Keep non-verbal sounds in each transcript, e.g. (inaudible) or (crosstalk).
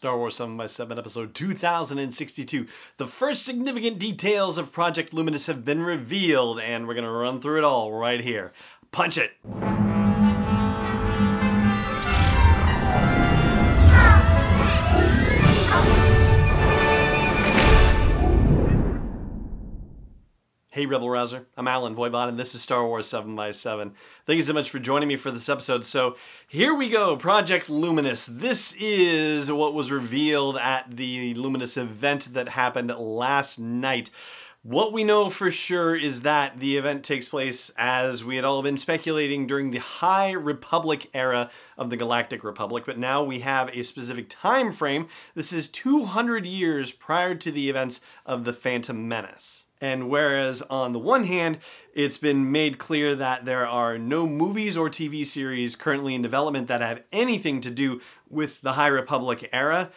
Star Wars 7 by 7 episode 2062. The first significant details of Project Luminous have been revealed, and we're to run through it all right here. Punch it! Hey Rebel Rouser, I'm Allen Voivod, and this is Star Wars 7 by 7 Thank you so much for joining me for this episode. So, here we go Project Luminous. This is what was revealed at the Luminous event that happened last night. What we know for sure is that the event takes place as we had all been speculating during the High Republic era of the Galactic Republic, but now we have a specific time frame. This is 200 years prior to the events of the Phantom Menace. And whereas on the one hand, it's been made clear that there are no movies or TV series currently in development that have anything to do with the High Republic era,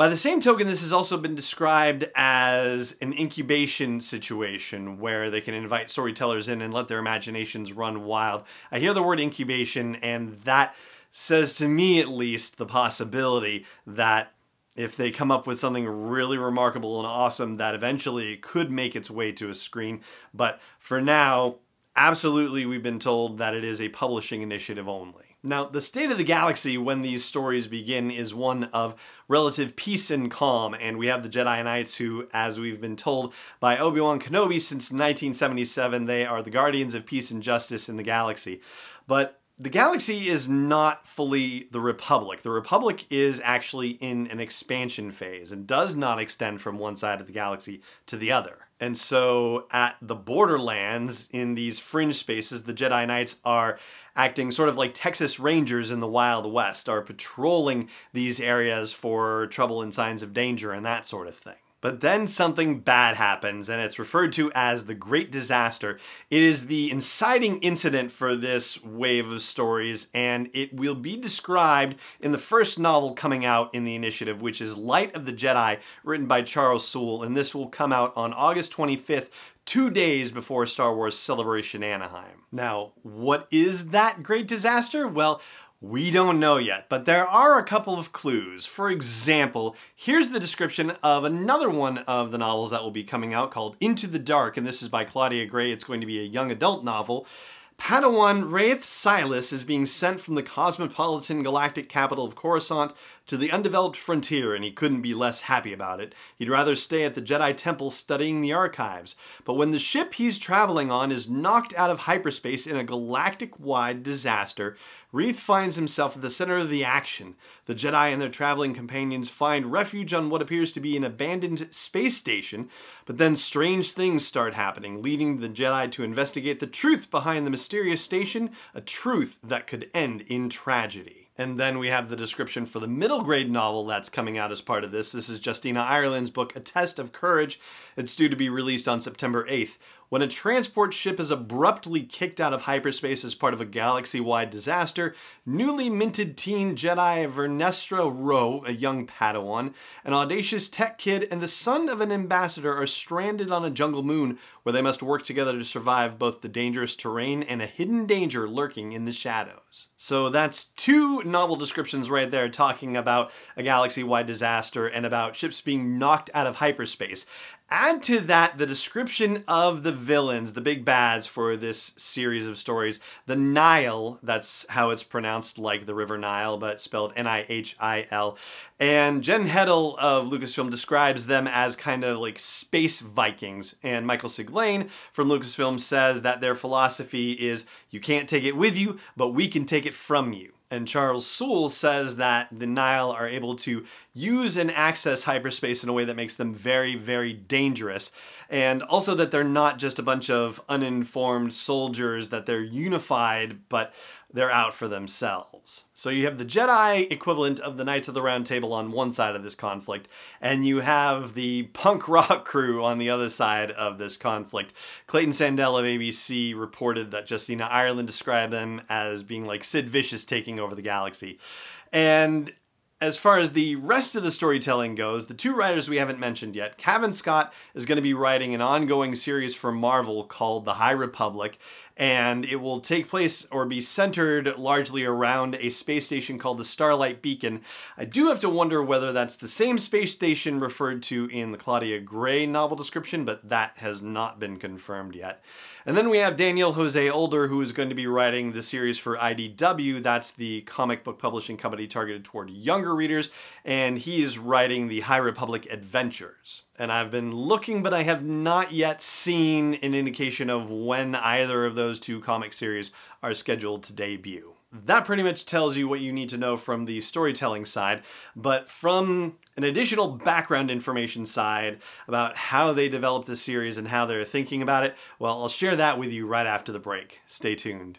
by the same token, this has also been described as an incubation situation where they can invite storytellers in and let their imaginations run wild. I hear the word incubation, and that says to me at least the possibility that if they come up with something really remarkable and awesome that eventually could make its way to a screen. But for now, absolutely, we've been told that it is a publishing initiative only. Now, the state of the galaxy when these stories begin is one of relative peace and calm, and we have the Jedi Knights who, as we've been told by Obi Wan Kenobi since 1977, they are the guardians of peace and justice in the galaxy. But the galaxy is not fully the Republic. The Republic is actually in an expansion phase and does not extend from one side of the galaxy to the other. And so at the borderlands, in these fringe spaces, the Jedi Knights are acting sort of like Texas Rangers in the Wild West, are patrolling these areas for trouble and signs of danger and that sort of thing. But then something bad happens, and it's referred to as the Great Disaster. It is the inciting incident for this wave of stories, and it will be described in the first novel coming out in the initiative, which is Light of the Jedi, written by Charles Soule, and this will come out on August 25th, two days before Star Wars Celebration Anaheim. Now, what is that great disaster? Well, we don't know yet, but there are a couple of clues. For example, here's the description of another one of the novels that will be coming out called Into the Dark, and this is by Claudia Gray. It's going to be a young adult novel. Padawan Reath Silas is being sent from the cosmopolitan galactic capital of Coruscant to the undeveloped frontier, and he couldn't be less happy about it. He'd rather stay at the Jedi Temple studying the archives. But when the ship he's traveling on is knocked out of hyperspace in a galactic wide disaster, Reath finds himself at the center of the action. The Jedi and their traveling companions find refuge on what appears to be an abandoned space station, but then strange things start happening, leading the Jedi to investigate the truth behind the mysterious station, a truth that could end in tragedy. And then we have the description for the middle grade novel that's coming out as part of this. This is Justina Ireland's book, A Test of Courage. It's due to be released on September 8th. When a transport ship is abruptly kicked out of hyperspace as part of a galaxy wide disaster, newly minted teen Jedi Vernestra Rwoh, a young Padawan, an audacious tech kid, and the son of an ambassador are stranded on a jungle moon where they must work together to survive both the dangerous terrain and a hidden danger lurking in the shadows. So that's two novel descriptions right there talking about a galaxy wide disaster and about ships being knocked out of hyperspace. Add to that the description of the villains, the big bads for this series of stories. The Nihil, that's how it's pronounced, like the River Nile, but spelled N I H I L. And Jen Heddle of Lucasfilm describes them as kind of like space Vikings. And Michael Siglain from Lucasfilm says that their philosophy is you can't take it with you, but we can take it from you. And Charles Soule says that the Nihil are able to use and access hyperspace in a way that makes them very, very dangerous. And also that they're not just a bunch of uninformed soldiers, that they're unified, but they're out for themselves. So you have the Jedi equivalent of the Knights of the Round Table on one side of this conflict, and you have the punk (laughs) rock crew on the other side of this conflict. Clayton Sandell of ABC reported that Justina Ireland described them as being like Sid Vicious taking over the galaxy. And as far as the rest of the storytelling goes, the two writers we haven't mentioned yet, Cavan Scott is going to be writing an ongoing series for Marvel called The High Republic, and it will take place or be centered largely around a space station called the Starlight Beacon. I do have to wonder whether that's the same space station referred to in the Claudia Gray novel description, but that has not been confirmed yet. And then we have Daniel Jose Older, who is going to be writing the series for IDW. That's the comic book publishing company targeted toward younger readers. And he is writing the High Republic Adventures. And I've been looking, but I have not yet seen an indication of when either of those two comic series are scheduled to debut that pretty much tells you what you need to know from the storytelling side. But from an additional background information side about how they developed the series and how they're thinking about it, well, I'll share that with you right after the break. Stay tuned.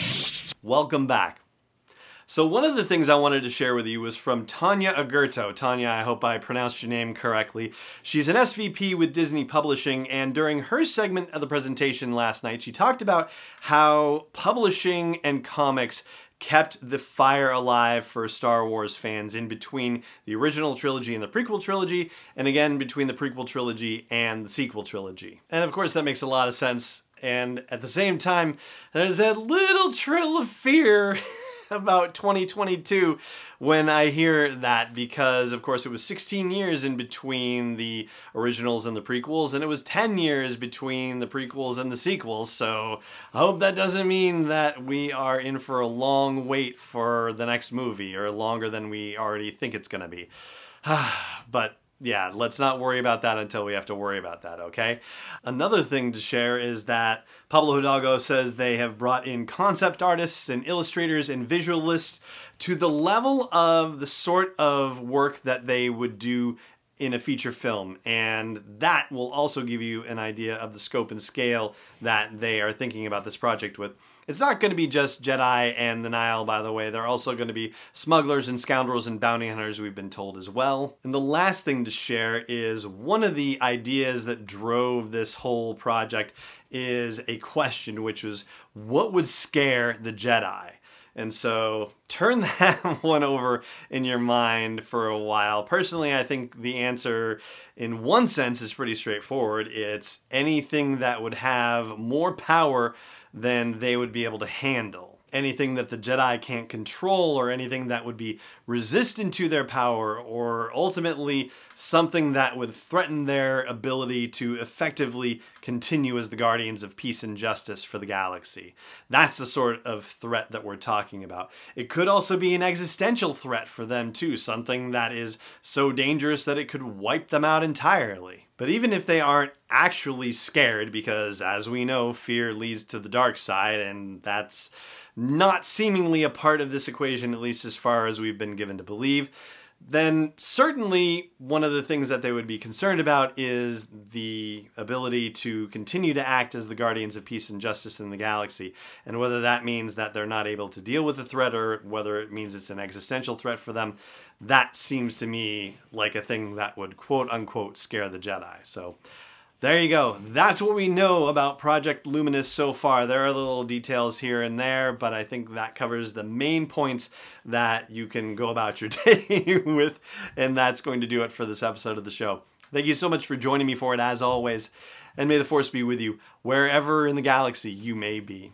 Welcome back. So, one of the things I wanted to share with you was from Tanya Agurto. Tanya, I hope I pronounced your name correctly. She's an SVP with Disney Publishing, and during her segment of the presentation last night, she talked about how publishing and comics kept the fire alive for Star Wars fans in between the original trilogy and the prequel trilogy, and again between the prequel trilogy and the sequel trilogy. And of course, that makes a lot of sense and at the same time, there's that little trill of fear (laughs) about 2022 when I hear that because, of course, it was 16 years in between the originals and the prequels, and it was 10 years between the prequels and the sequels. So I hope that doesn't mean that we are in for a long wait for the next movie or longer than we already think it's going to be. (sighs) but yeah, let's not worry about that until we have to worry about that, okay? Another thing to share is that Pablo Hidalgo says they have brought in concept artists and illustrators and visualists to the level of the sort of work that they would do in a feature film. And that will also give you an idea of the scope and scale that they are thinking about this project with. It's not going to be just Jedi and the Nihil, by the way. They're also going to be smugglers and scoundrels and bounty hunters, we've been told as well. And the last thing to share is one of the ideas that drove this whole project is a question, which was what would scare the Jedi? And so turn (laughs) that one over in your mind for a while. Personally, I think the answer, in one sense, is pretty straightforward. It's anything that would have more power than they would be able to handle. Anything that the Jedi can't control, or anything that would be resistant to their power, or ultimately something that would threaten their ability to effectively continue as the guardians of peace and justice for the galaxy. That's the sort of threat that we're talking about. It could also be an existential threat for them, too, something that is so dangerous that it could wipe them out entirely. But even if they aren't actually scared, because as we know, fear leads to the dark side, and that's not seemingly a part of this equation, at least as far as we've been given to believe, then certainly one of the things that they would be concerned about is the ability to continue to act as the guardians of peace and justice in the galaxy. And whether that means that they're not able to deal with the threat or whether it means it's an existential threat for them, that seems to me like a thing that would quote unquote scare the Jedi. So there you go. That's what we know about Project Luminous so far. There are little details here and there, but I think that covers the main points that you can go about your (laughs) day with, and that's going to do it for this episode of the show. Thank you so much for joining me for it, as always, and may the Force be with you wherever in the galaxy you may be.